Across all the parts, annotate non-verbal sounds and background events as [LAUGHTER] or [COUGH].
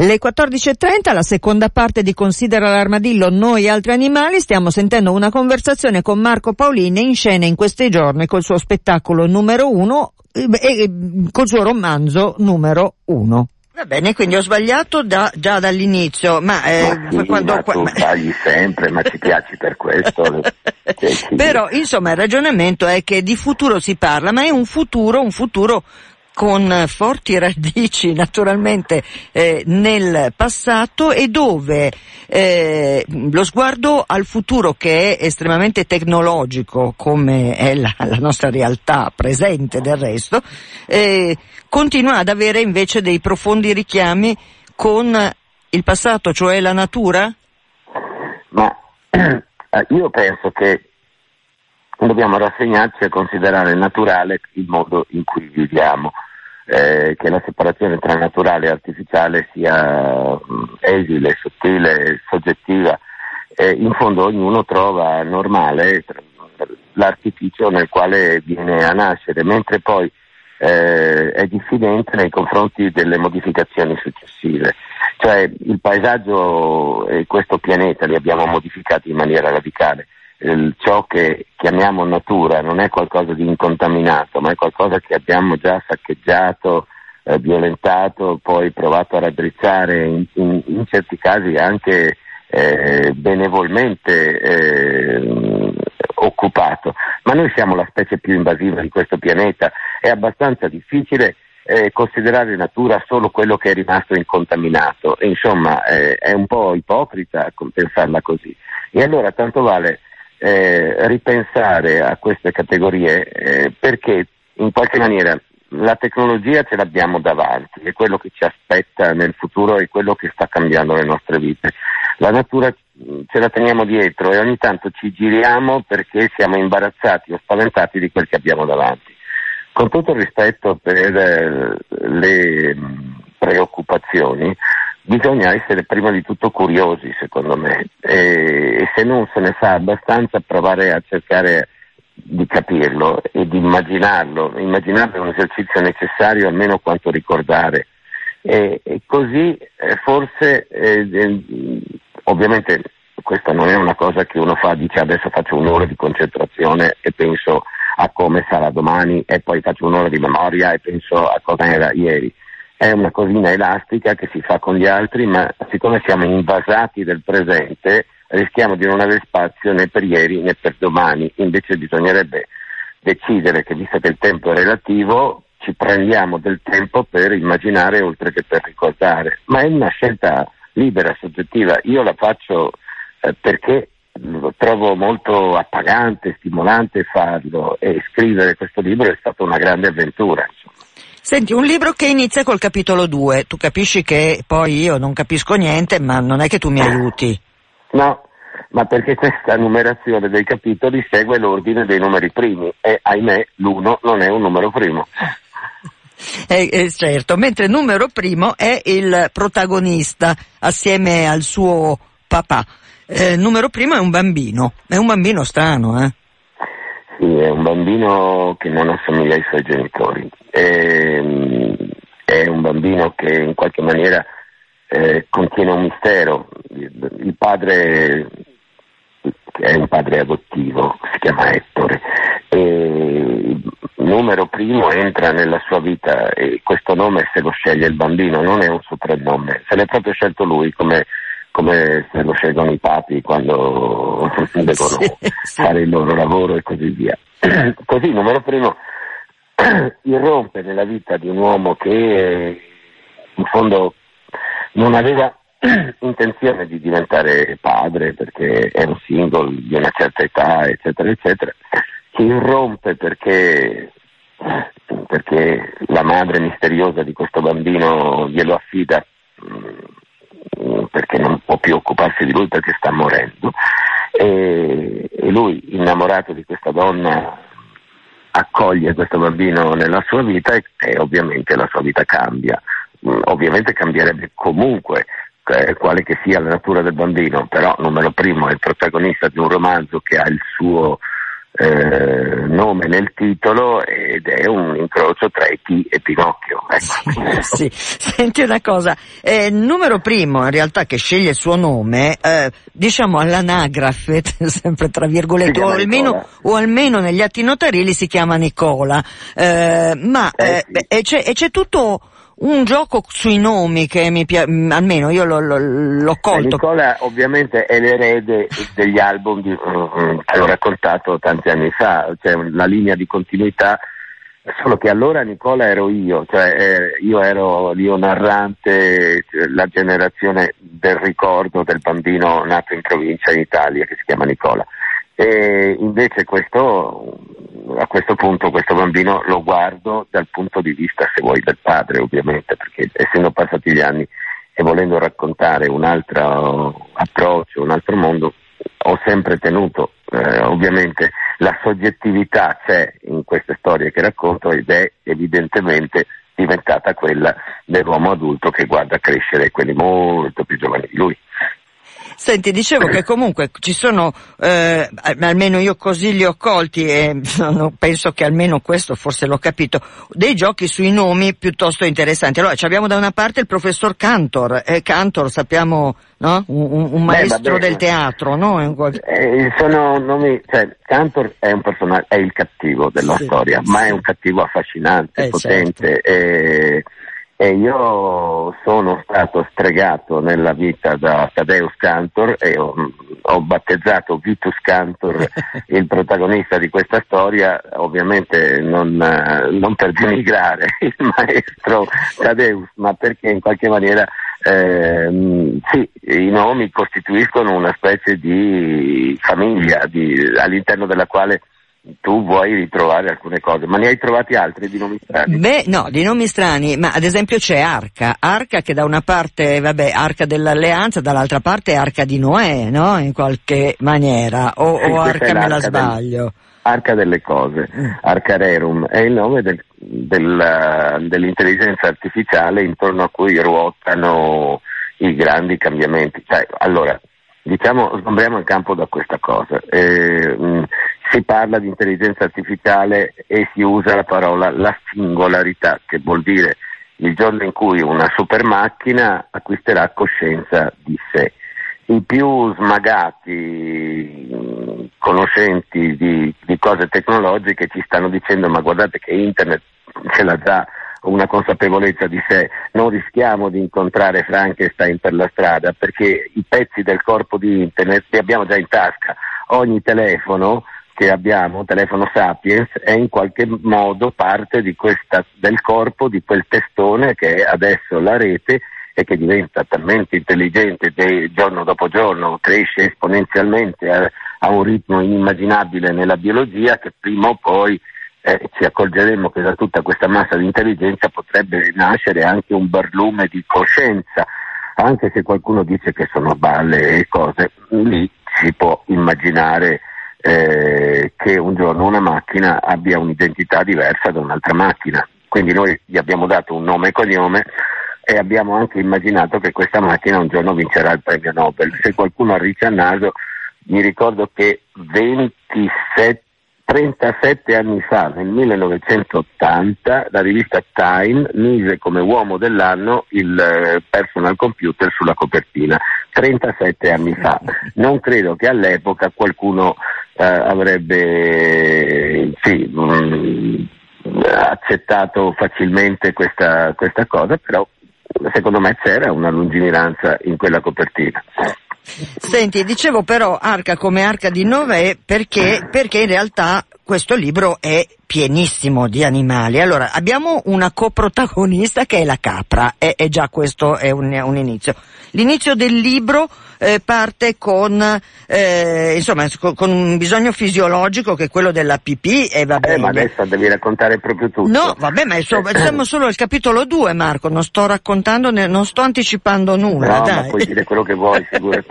Le 14.30, la seconda parte di Considera l'armadillo, noi altri animali, stiamo sentendo una conversazione con Marco Paolini in scena in questi giorni col suo spettacolo numero uno e, e col suo romanzo numero uno. Va bene, quindi ho sbagliato da, già dall'inizio, ma, eh, ma sì, quando... Ma tu sbagli sempre, ma ci piaci per questo. [LAUGHS] Però, insomma, il ragionamento è che di futuro si parla, ma è un futuro, un futuro con forti radici naturalmente eh, nel passato e dove eh, lo sguardo al futuro che è estremamente tecnologico come è la, la nostra realtà presente del resto, eh, continua ad avere invece dei profondi richiami con il passato, cioè la natura? Ma io penso che dobbiamo rassegnarci a considerare naturale il modo in cui viviamo eh, che la separazione tra naturale e artificiale sia esile, sottile, soggettiva. Eh, in fondo ognuno trova normale l'artificio nel quale viene a nascere, mentre poi eh, è diffidente nei confronti delle modificazioni successive. Cioè il paesaggio e questo pianeta li abbiamo modificati in maniera radicale ciò che chiamiamo natura non è qualcosa di incontaminato, ma è qualcosa che abbiamo già saccheggiato, eh, violentato, poi provato a raddrizzare, in, in, in certi casi anche eh, benevolmente eh, occupato. Ma noi siamo la specie più invasiva di questo pianeta, è abbastanza difficile eh, considerare natura solo quello che è rimasto incontaminato. Insomma, eh, è un po' ipocrita pensarla così. E allora tanto vale eh, ripensare a queste categorie eh, perché in qualche maniera la tecnologia ce l'abbiamo davanti, è quello che ci aspetta nel futuro e quello che sta cambiando le nostre vite. La natura mm, ce la teniamo dietro e ogni tanto ci giriamo perché siamo imbarazzati o spaventati di quel che abbiamo davanti. Con tutto il rispetto per eh, le mm, preoccupazioni, bisogna essere prima di tutto curiosi, secondo me, e, se non se ne sa abbastanza provare a cercare di capirlo e di immaginarlo. Immaginarlo è un esercizio necessario almeno quanto ricordare. E, e così eh, forse, eh, eh, ovviamente questa non è una cosa che uno fa, dice adesso faccio un'ora di concentrazione e penso a come sarà domani e poi faccio un'ora di memoria e penso a cosa era ieri è una cosina elastica che si fa con gli altri, ma siccome siamo invasati del presente rischiamo di non avere spazio né per ieri né per domani, invece bisognerebbe decidere che visto che il tempo è relativo ci prendiamo del tempo per immaginare oltre che per ricordare, ma è una scelta libera, soggettiva, io la faccio eh, perché trovo molto appagante, stimolante farlo e scrivere questo libro è stata una grande avventura. Insomma. Senti, un libro che inizia col capitolo 2, tu capisci che poi io non capisco niente, ma non è che tu mi aiuti. No, ma perché questa numerazione dei capitoli segue l'ordine dei numeri primi e ahimè l'uno non è un numero primo. [LAUGHS] Eh, eh, certo, mentre numero primo è il protagonista assieme al suo papà. Eh, numero primo è un bambino, è un bambino strano, eh? Sì, è un bambino che non assomiglia ai suoi genitori. È, è un bambino che in qualche maniera eh, contiene un mistero. Il padre è un padre adottivo, si chiama Ettore, e numero primo entra nella sua vita e questo nome se lo sceglie il bambino, non è un soprannome, se l'è proprio scelto lui come come se lo scelgono i papi quando [LAUGHS] devono sì, sì. fare il loro lavoro e così via. [CLEARS THROAT] così, numero primo, [CLEARS THROAT] irrompe nella vita di un uomo che in fondo non aveva [CLEARS THROAT] intenzione di diventare padre perché è un single di una certa età, eccetera, eccetera, che irrompe perché, perché la madre misteriosa di questo bambino glielo affida perché non può più occuparsi di lui perché sta morendo e, e lui innamorato di questa donna accoglie questo bambino nella sua vita e, e ovviamente la sua vita cambia. Mm, ovviamente cambierebbe comunque eh, quale che sia la natura del bambino, però numero primo è il protagonista di un romanzo che ha il suo eh, nome nel titolo ed è un incrocio tra E.T. e Pinocchio. Ecco. [LAUGHS] Sì, sì. Senti una cosa, eh, numero primo in realtà che sceglie il suo nome, eh, diciamo all'anagrafe, [LAUGHS] sempre tra virgolette, o almeno, o almeno, negli atti notarili si chiama Nicola, eh, ma eh, sì. e, c'è, e c'è tutto un gioco sui nomi che mi piace, mm, almeno io l'ho, l'ho, l'ho colto. Nicola ovviamente è l'erede degli album di, che ho raccontato tanti anni fa, cioè la linea di continuità, solo che allora Nicola ero io, cioè eh, io ero l'io narrante, la generazione del ricordo del bambino nato in provincia in Italia che si chiama Nicola. E invece questo, a questo punto questo bambino lo guardo dal punto di vista, se vuoi, del padre ovviamente, perché essendo passati gli anni e volendo raccontare un altro approccio, un altro mondo, ho sempre tenuto, eh, ovviamente la soggettività c'è in queste storie che racconto ed è evidentemente diventata quella dell'uomo adulto che guarda crescere quelli molto più giovani di lui. Senti, dicevo che comunque ci sono, eh, almeno io così li ho colti e [LAUGHS] penso che almeno questo forse l'ho capito, dei giochi sui nomi piuttosto interessanti. Allora, abbiamo da una parte il professor Cantor, e Cantor sappiamo, no? Un, un maestro Beh, del teatro, no? Qualche... Eh, sono nomi, cioè, Cantor è un personaggio, è il cattivo della sì, storia, sì. ma è un cattivo affascinante, eh, potente, certo. e e io sono stato stregato nella vita da Tadeus Cantor e ho, ho battezzato Vitus Cantor, [LAUGHS] il protagonista di questa storia, ovviamente non, non, per denigrare [LAUGHS] il maestro Tadeus, ma perché in qualche maniera eh, sì, i nomi costituiscono una specie di famiglia di, all'interno della quale tu vuoi ritrovare alcune cose, ma ne hai trovati altri di nomi strani? Beh, no, di nomi strani, ma ad esempio c'è Arca, Arca che da una parte, vabbè, Arca dell'Alleanza, dall'altra parte è Arca di Noè, no? In qualche maniera, o, sì, o Arca me la sbaglio. Del, Arca delle cose, mm. Arcarerum, è il nome del, del, dell'intelligenza artificiale intorno a cui ruotano i grandi cambiamenti. Cioè, allora, diciamo, sgombriamo il campo da questa cosa. Eh, mh, si parla di intelligenza artificiale e si usa la parola la singolarità, che vuol dire il giorno in cui una super macchina acquisterà coscienza di sé. I più smagati conoscenti di, di cose tecnologiche ci stanno dicendo ma guardate che internet ce l'ha già una consapevolezza di sé, non rischiamo di incontrare Frankenstein per la strada perché i pezzi del corpo di internet li abbiamo già in tasca, ogni telefono che abbiamo, telefono Sapiens, è in qualche modo parte questa, del corpo di quel testone che è adesso la rete e che diventa talmente intelligente de, giorno dopo giorno, cresce esponenzialmente a, a, un ritmo inimmaginabile nella biologia che prima o poi eh, ci accorgeremo che da tutta questa massa di intelligenza potrebbe nascere anche un barlume di coscienza, anche se qualcuno dice che sono balle e cose, lì si può immaginare eh, che un giorno una macchina abbia un'identità diversa da un'altra macchina. Quindi noi gli abbiamo dato un nome e cognome e abbiamo anche immaginato che questa macchina un giorno vincerà il premio Nobel. Se qualcuno arriccia il naso, mi ricordo che 27 37 anni fa, nel 1980, la rivista Time mise come uomo dell'anno il eh, personal computer sulla copertina. 37 anni fa. Non credo che all'epoca qualcuno eh, avrebbe sì, mh, mm, accettato facilmente questa, questa cosa, però secondo me c'era una lungimiranza in quella copertina. Senti, dicevo però arca come arca di Noè perché, perché in realtà questo libro è pienissimo di animali. Allora, abbiamo una coprotagonista che è la capra, e, e già questo è un, un inizio. L'inizio del libro eh, parte con, eh, insomma, con, un bisogno fisiologico che è quello della pipì e va bene. Eh, ma adesso devi raccontare proprio tutto. No, vabbè, ma so, [COUGHS] siamo solo al capitolo 2 Marco, non sto raccontando, non sto anticipando nulla. No, dai. ma puoi dire quello che vuoi, figurati.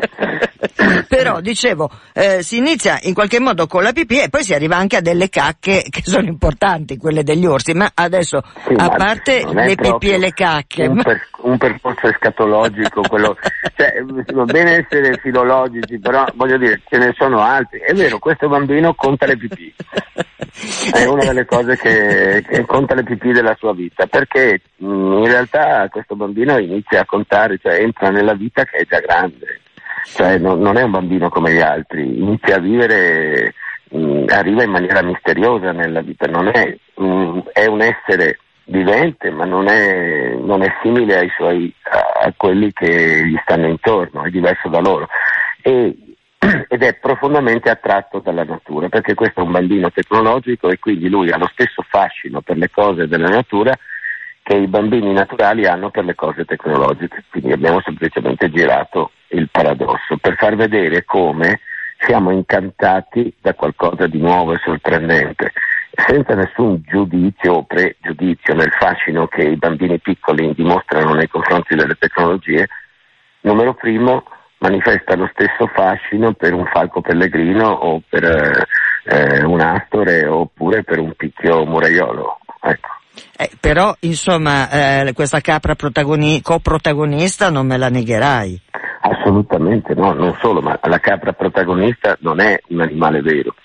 [LAUGHS] Però, dicevo, eh, si inizia in qualche modo con la pipì e poi si arriva anche a delle cacche che sono importanti, quelle degli orsi, ma adesso Sì, a ma parte le pipì e le cacche, Un, per- un percorso escatologico, quello, [LAUGHS] cioè, va bene essere filologici, però voglio dire, ce ne sono altri. È vero, questo bambino conta le pipì. È una delle cose che, che conta le pipì della sua vita, perché mh, in realtà questo bambino inizia a contare, cioè entra nella vita che è già grande, cioè non, non è un bambino come gli altri, inizia a vivere, mh, arriva in maniera misteriosa nella vita, è, mh, è un essere vivente, ma non è, non è simile suoi, a, a quelli che gli stanno intorno, è diverso da loro. E [CLEARS THROAT] ed è profondamente attratto dalla natura, perché questo è un bambino tecnologico e quindi lui ha lo stesso fascino per le cose della natura che i bambini naturali hanno per le cose tecnologiche. Quindi abbiamo semplicemente girato il paradosso per far vedere come siamo incantati da qualcosa di nuovo e sorprendente, senza nessun giudizio o pregiudizio nel fascino che i bambini piccoli dimostrano nei confronti delle tecnologie. Numero primo, manifesta lo stesso fascino per un falco pellegrino o per eh, eh, un astore oppure per un picchio muraiolo. Ecco. Eh, però insomma eh, questa capra protagoni- coprotagonista non me la negherai. Assolutamente no, non solo, ma la capra protagonista non è un animale vero,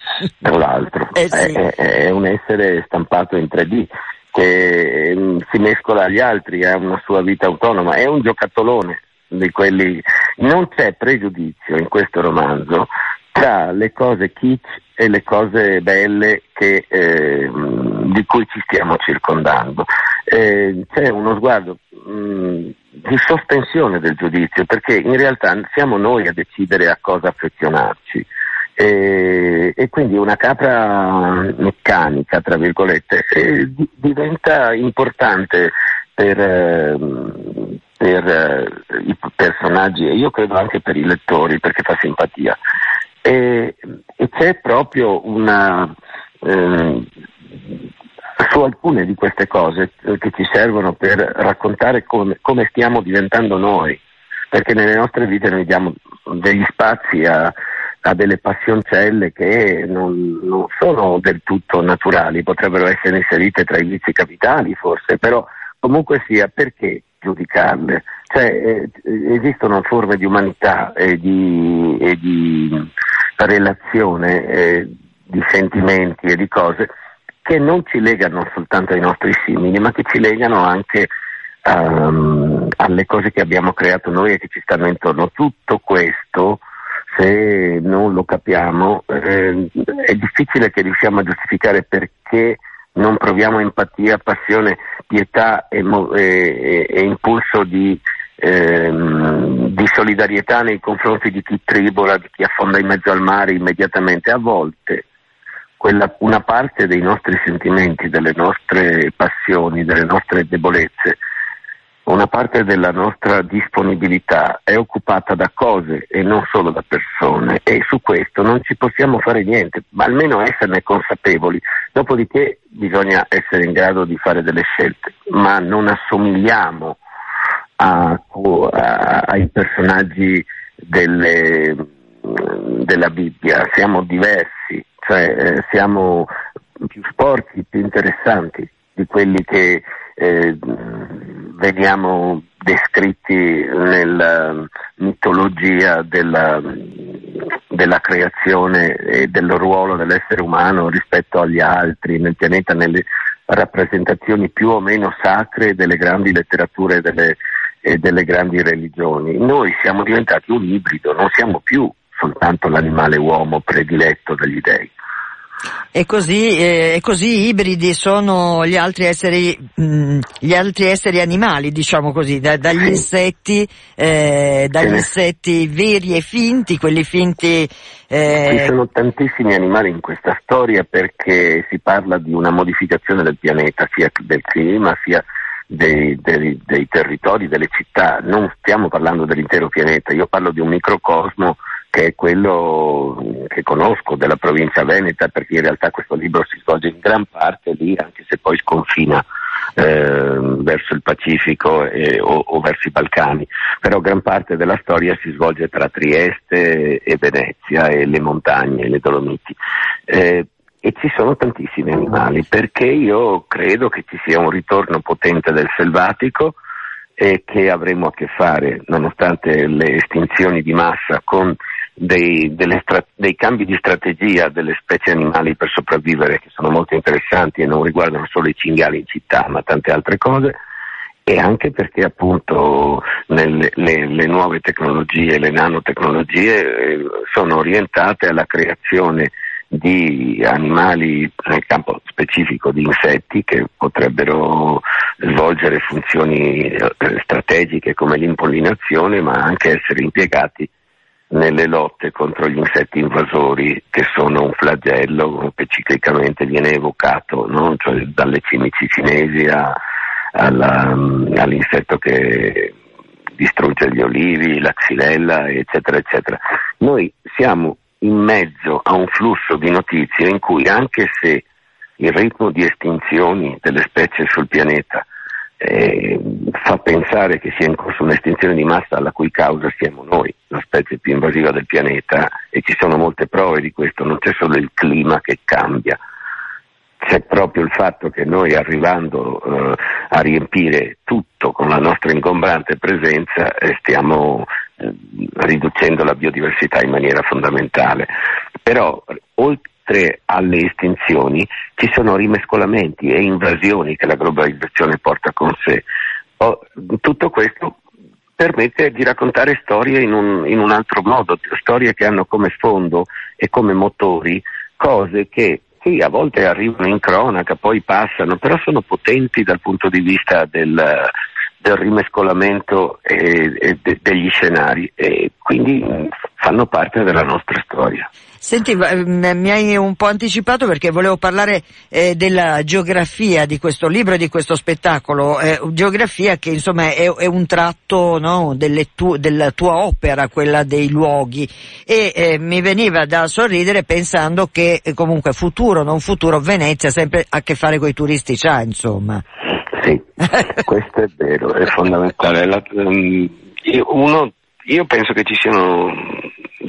tra [LAUGHS] l'altro, Eh sì. è, è- un essere stampato in 3D che mm, si mescola agli altri, ha una sua vita autonoma, è un giocattolone di quelli. Non c'è pregiudizio in questo romanzo tra le cose kitsch e le cose belle che, eh, di cui ci stiamo circondando. Eh, c'è uno sguardo mh, di sospensione del giudizio, perché in realtà siamo noi a decidere a cosa affezionarci. E, e quindi una capra meccanica, tra virgolette, eh, di- diventa importante per, ehm, per eh, i personaggi e io credo anche per i lettori perché fa simpatia. E, e c'è proprio una ehm, su alcune di queste cose eh, che ci servono per raccontare come, come stiamo diventando noi, perché nelle nostre vite noi diamo degli spazi a, a delle passioncelle che non, non sono del tutto naturali, potrebbero essere inserite tra i vizi capitali forse, però comunque sia perché giudicarle? Cioè, eh, esistono forme di umanità e di, e di relazione, eh, di sentimenti e di cose che non ci legano soltanto ai nostri simili, ma che ci legano anche ehm, alle cose che abbiamo creato noi e che ci stanno intorno. Tutto questo, se non lo capiamo, eh, è difficile che riusciamo a giustificare perché non proviamo empatia, passione, pietà e- e- e impulso di, ehm, di solidarietà nei confronti di chi tribola, di chi affonda in mezzo al mare immediatamente. A volte quella- una parte dei nostri sentimenti, delle nostre passioni, delle nostre debolezze, una parte della nostra disponibilità è occupata da cose e non solo da persone e su questo non ci possiamo fare niente, ma almeno esserne consapevoli. Dopodiché bisogna essere in grado di fare delle scelte, ma non assomigliamo a- a- ai personaggi delle- della Bibbia, siamo diversi, cioè eh, siamo più sporchi, più interessanti di quelli che eh, vediamo descritti nella mitologia della, della creazione e del ruolo dell'essere umano rispetto agli altri nel pianeta, nelle rappresentazioni più o meno sacre delle grandi letterature e delle, e delle grandi religioni. Noi siamo diventati un ibrido, non siamo più soltanto l'animale uomo prediletto dagli dei. E così, eh, e così ibridi sono gli altri esseri, mh, gli altri esseri animali, diciamo così, da- dagli insetti, eh, dagli insetti veri e finti, quelli finti, Ci eh, sono tantissimi animali in questa storia perché si parla di una modificazione del pianeta, sia del clima, sia dei, dei- dei territori, delle città. Non stiamo parlando dell'intero pianeta, io parlo di un microcosmo che è quello che conosco della provincia veneta, perché in realtà questo libro si svolge in gran parte lì, anche se poi sconfina eh, verso il Pacifico e- o, o verso i Balcani, però gran parte della storia si svolge tra Trieste e Venezia e le montagne, le Dolomiti. Eh, e ci sono tantissimi animali, perché io credo che ci sia un ritorno potente del selvatico e che avremo a che fare, nonostante le estinzioni di massa, con dei, stra- dei, cambi di strategia delle specie animali per sopravvivere che sono molto interessanti e non riguardano solo i cinghiali in città, ma tante altre cose. E anche perché appunto nelle, le, le, nuove tecnologie, le nanotecnologie eh, sono orientate alla creazione di animali nel campo specifico di insetti che potrebbero svolgere funzioni eh, strategiche come l'impollinazione ma anche essere impiegati nelle lotte contro gli insetti invasori che sono un flagello che ciclicamente viene evocato no? cioè, dalle cimici cinesi a, alla, all'insetto che distrugge gli olivi, la xylella, eccetera, eccetera. Noi siamo in mezzo a un flusso di notizie in cui anche se il ritmo di estinzioni delle specie sul pianeta eh, fa pensare che sia in corso un'estinzione di massa alla cui causa siamo noi, la specie più invasiva del pianeta, e ci sono molte prove di questo, non c'è solo il clima che cambia, c'è proprio il fatto che noi arrivando eh, a riempire tutto con la nostra ingombrante presenza eh, stiamo eh, riducendo la biodiversità in maniera fondamentale. Però oltre alle estinzioni ci sono rimescolamenti e invasioni che la globalizzazione porta con sé. Oh, tutto questo permette di raccontare storie in un, in un altro modo, storie che hanno come sfondo e come motori cose che sì, a volte arrivano in cronaca, poi passano, però sono potenti dal punto di vista del, del rimescolamento e, e de, degli scenari e quindi fanno parte della nostra storia. Senti, mi hai un po' anticipato perché volevo parlare eh, della geografia di questo libro e di questo spettacolo, eh, geografia che insomma è, è un tratto no, tu, della tua opera, quella dei luoghi e eh, mi veniva da sorridere pensando che eh, comunque futuro, non futuro, Venezia sempre a che fare con i turisti c'ha insomma. Sì, [LAUGHS] questo è vero, è fondamentale. La, um, uno, io penso che ci siano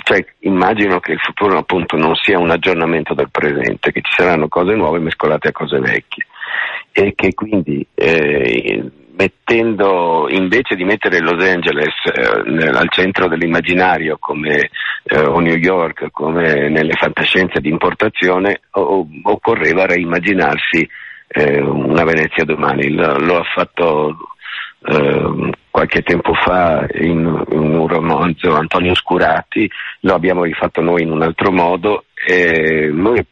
cioè, immagino che il futuro appunto non sia un aggiornamento del presente, che ci saranno cose nuove mescolate a cose vecchie e che quindi eh, mettendo, invece di mettere Los Angeles eh, nel, al centro dell'immaginario come eh, o New York come nelle fantascienze di importazione o, occorreva reimmaginarsi eh, una Venezia domani. Lo, lo ha fatto eh, qualche tempo fa in, in, un romanzo Antonio Scurati, lo abbiamo rifatto noi in un altro modo. Noi,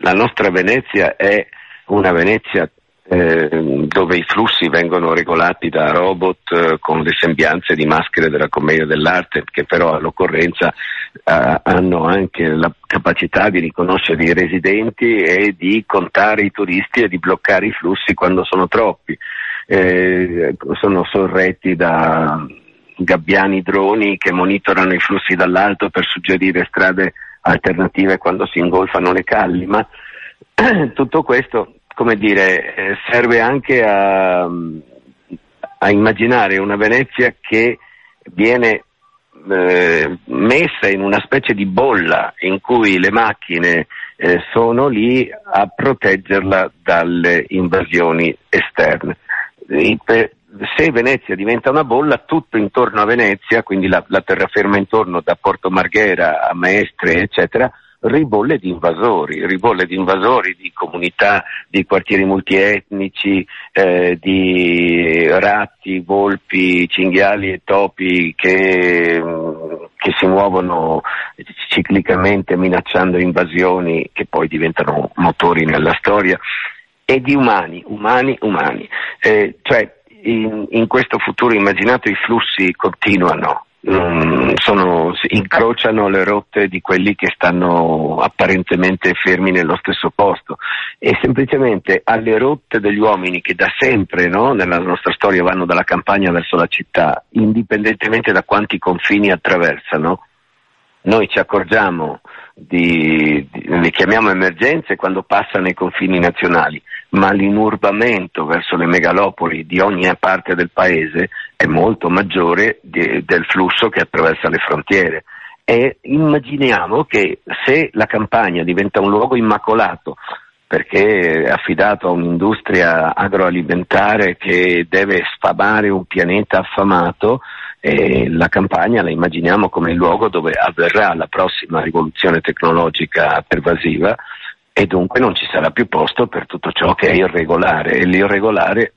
la nostra Venezia è una Venezia dove i flussi vengono regolati da robot eh, con le sembianze di maschere della commedia dell'arte, che però all'occorrenza eh, hanno anche la capacità di riconoscere i residenti e di contare i turisti e di bloccare i flussi quando sono troppi. Eh, sono sorretti da gabbiani droni che monitorano i flussi dall'alto per suggerire strade alternative quando si ingolfano le calli, ma [CLEARS THROAT] tutto questo, come dire, eh, serve anche a, a immaginare una Venezia che viene eh, messa in una specie di bolla in cui le macchine eh, sono lì a proteggerla dalle invasioni esterne. Se Venezia diventa una bolla, tutto intorno a Venezia, quindi la, la terraferma intorno da Porto Marghera a Maestre, eccetera, ribolle di invasori, ribolle di invasori di comunità, di quartieri multietnici, eh, di ratti, volpi, cinghiali e topi che, che, si muovono ciclicamente minacciando invasioni che poi diventano motori nella storia e di umani, umani, umani. Eh, cioè in, in, questo futuro immaginato i flussi continuano, mm, sono, incrociano le rotte di quelli che stanno apparentemente fermi nello stesso posto. E semplicemente alle rotte degli uomini che da sempre no, nella nostra storia vanno dalla campagna verso la città, indipendentemente da quanti confini attraversano, noi ci accorgiamo di, di, le chiamiamo emergenze quando passano i confini nazionali, ma l'inurbamento verso le megalopoli di ogni parte del paese è molto maggiore di, del flusso che attraversa le frontiere. E immaginiamo che se la campagna diventa un luogo immacolato perché è affidato a un'industria agroalimentare che deve sfamare un pianeta affamato, e la campagna la immaginiamo come il luogo dove avverrà la prossima rivoluzione tecnologica pervasiva e dunque non ci sarà più posto per tutto ciò che è irregolare. E l'irregolare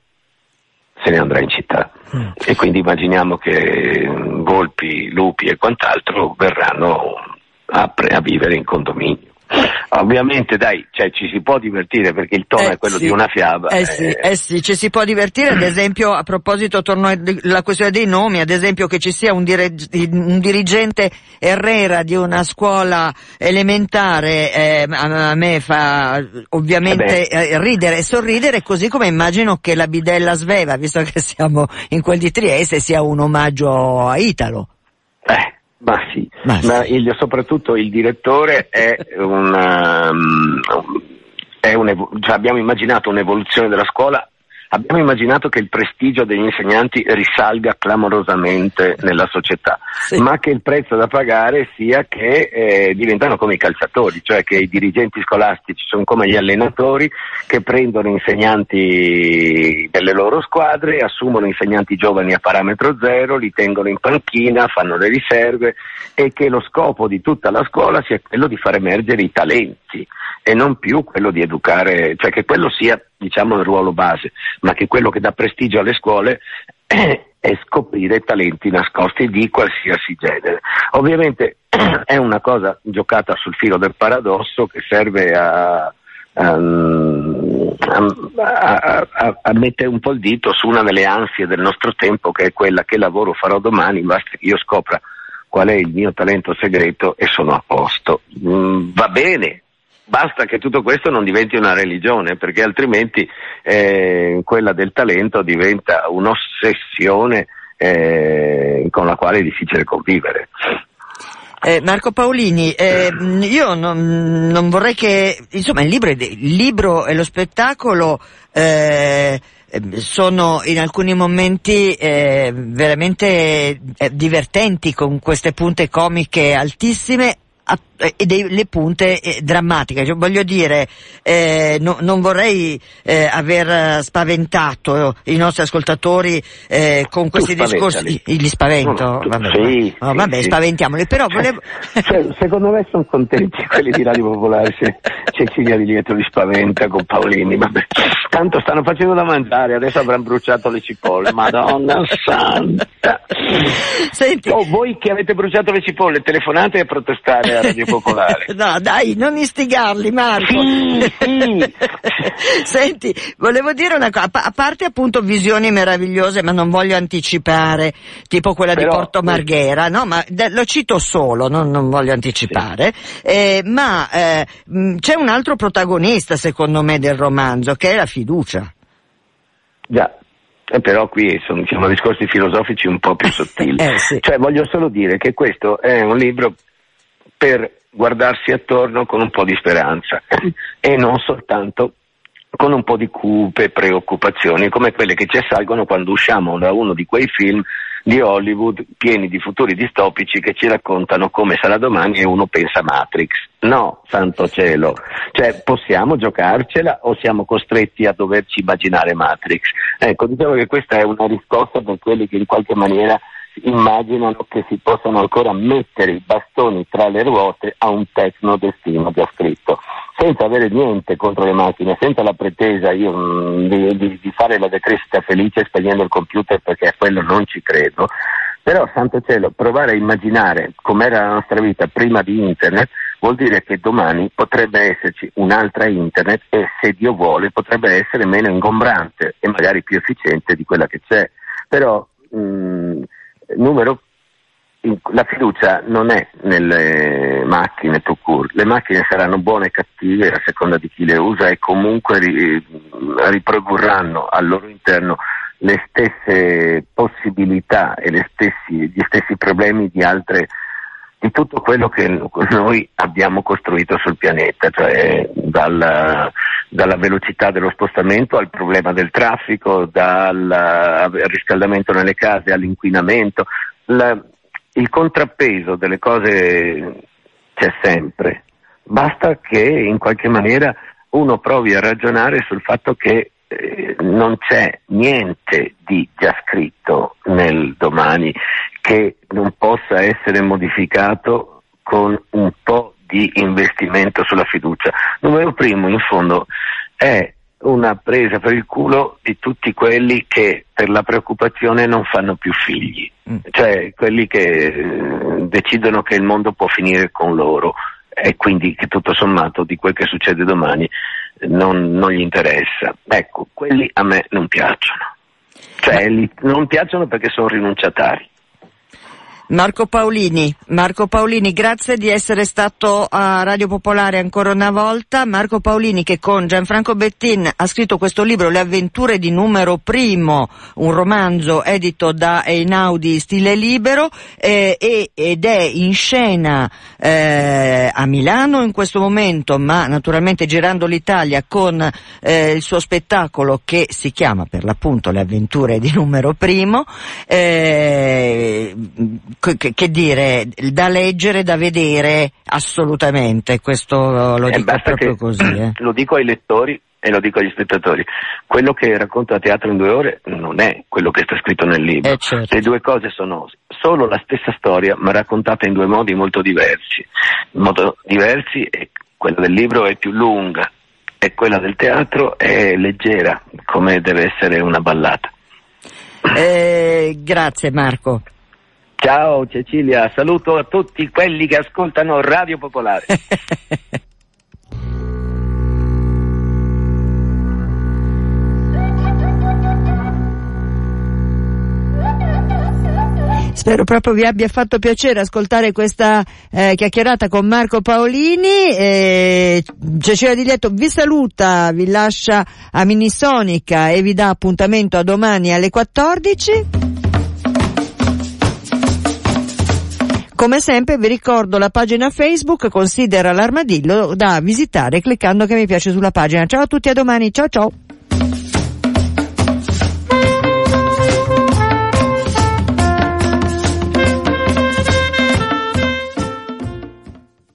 se ne andrà in città. Mm. E quindi immaginiamo che volpi, lupi e quant'altro verranno a, pre- a vivere in condominio. Ovviamente dai, cioè, ci si può divertire perché il tono eh, è quello sì. di una fiaba. Eh, sì, eh. eh sì, ci si può divertire, ad esempio a proposito torno alla questione dei nomi, ad esempio che ci sia un, dire- un dirigente Herrera di una scuola elementare, eh, a, me fa ovviamente eh eh, ridere e sorridere, così come immagino che la bidella sveva, visto che siamo in quel di Trieste, sia un omaggio a Italo. Ma sì, ma, sì. ma il, soprattutto il direttore è un, um, è un cioè abbiamo immaginato un'evoluzione della scuola abbiamo immaginato che il prestigio degli insegnanti risalga clamorosamente nella società, sì. ma che il prezzo da pagare sia che eh, diventano come i calciatori, cioè che i dirigenti scolastici sono come gli allenatori che prendono insegnanti delle loro squadre, assumono insegnanti giovani a parametro zero, li tengono in panchina, fanno le riserve e che lo scopo di tutta la scuola sia quello di far emergere i talenti e non più quello di educare, cioè che quello sia diciamo il ruolo base, ma che quello che dà prestigio alle scuole [CLEARS THROAT] è scoprire talenti nascosti di qualsiasi genere. Ovviamente [CLEARS THROAT] è una cosa giocata sul filo del paradosso che serve a, a, a, a, mettere un po' il dito su una delle ansie del nostro tempo che è quella che lavoro farò domani, basta che io scopra qual è il mio talento segreto e sono a posto. Mm, va bene, Basta che tutto questo non diventi una religione, perché altrimenti eh, quella del talento diventa un'ossessione eh, con la quale è difficile convivere. Eh, Marco Paolini, eh, io non, non, vorrei che, insomma, il libro, il libro e lo spettacolo eh, sono in alcuni momenti eh, veramente eh, divertenti con queste punte comiche altissime e delle punte eh, drammatiche. Cioè, voglio dire, eh, no, non vorrei eh, aver spaventato i nostri ascoltatori eh, con questi discorsi. Li spavento? No, vabbè, sì, no, vabbè sì. spaventiamoli, però volevo... [LAUGHS] cioè, secondo me sono contenti [LAUGHS] quelli di Radio Popolare se Cecilia Di Lieto li spaventa con Paolini, vabbè. Tanto stanno facendo da mangiare, adesso avranno bruciato le cipolle, madonna santa! Senti... Oh, voi che avete bruciato le cipolle, telefonate a protestare a Radio Popolare. [LAUGHS] no, dai, non istigarli, Marco. Sì, sì. [LAUGHS] Senti, volevo dire una cosa, a parte appunto visioni meravigliose, ma non voglio anticipare, tipo quella Però, di Porto Marghera, no? Ma lo cito solo, no? non voglio anticipare. Sì. Eh, ma eh, c'è un altro protagonista, secondo me, del romanzo, che è la fiducia. Già, eh, però qui sono, siamo discorsi filosofici un po' più [LAUGHS] sottili. eh, sì. Cioè voglio solo dire che questo è un libro per guardarsi attorno con un po' di speranza e non soltanto con un po' di cupe preoccupazioni come quelle che ci assalgono quando usciamo da uno di quei film di Hollywood pieni di futuri distopici che ci raccontano come sarà domani e uno pensa Matrix. No, santo cielo, cioè possiamo giocarcela o siamo costretti a doverci immaginare Matrix? Ecco, diciamo che questa è una risposta per quelli che in qualche maniera immaginano che si possano ancora mettere i bastoni tra le ruote a un tecno destino già scritto, senza avere niente contro le macchine, senza la pretesa io, mh, di, di, di, fare la decrescita felice spegnendo il computer perché a quello non ci credo. Però, santo cielo, provare a immaginare com'era la nostra vita prima di internet vuol dire che domani potrebbe esserci un'altra internet e se Dio vuole potrebbe essere meno ingombrante e magari più efficiente di quella che c'è. Però mh, numero la fiducia non è nelle macchine to cure, le macchine saranno buone e cattive a seconda di chi le usa e comunque riprodurranno al loro interno le stesse possibilità e stessi, gli stessi problemi di altre di tutto quello che noi abbiamo costruito sul pianeta, cioè dalla, dalla velocità dello spostamento al problema del traffico, dal riscaldamento nelle case all'inquinamento. La, il contrappeso delle cose c'è sempre, basta che in qualche maniera uno provi a ragionare sul fatto che eh, non c'è niente di già scritto nel domani che non possa essere modificato con un po' di investimento sulla fiducia. Numero primo, in fondo, è una presa per il culo di tutti quelli che per la preoccupazione non fanno più figli, mm. cioè quelli che eh, decidono che il mondo può finire con loro e quindi che tutto sommato di quel che succede domani non, non gli interessa. Ecco, quelli a me non piacciono, cioè li, non piacciono perché sono rinunciatari. Marco Paolini, Marco Paolini, grazie di essere stato a Radio Popolare ancora una volta. Marco Paolini che con Gianfranco Bettin ha scritto questo libro Le avventure di numero primo, un romanzo edito da Einaudi stile libero eh, ed è in scena eh, a Milano in questo momento, ma naturalmente girando l'Italia con eh, il suo spettacolo che si chiama per l'appunto Le avventure di numero primo eh, che, dire, da leggere, da vedere assolutamente, questo lo eh, dico proprio così. Eh. [CLEARS THROAT] Lo dico ai lettori e lo dico agli spettatori, quello che racconto a teatro in due ore non è quello che sta scritto nel libro. Eh certo. Le due cose sono solo la stessa storia, ma raccontata in due modi molto diversi. In modo diversi, e quella del libro è più lunga e quella del teatro è leggera, come deve essere una ballata. Eh, grazie Marco. Ciao Cecilia, saluto a tutti quelli che ascoltano Radio Popolare. [LAUGHS] Spero proprio vi abbia fatto piacere ascoltare questa eh, chiacchierata con Marco Paolini. Eh, Cecilia Di Lietto vi saluta, vi lascia a Minisonica e vi dà appuntamento a domani alle 14. Come sempre vi ricordo la pagina Facebook Considera l'armadillo da visitare cliccando che mi piace sulla pagina. Ciao a tutti, a domani, ciao ciao!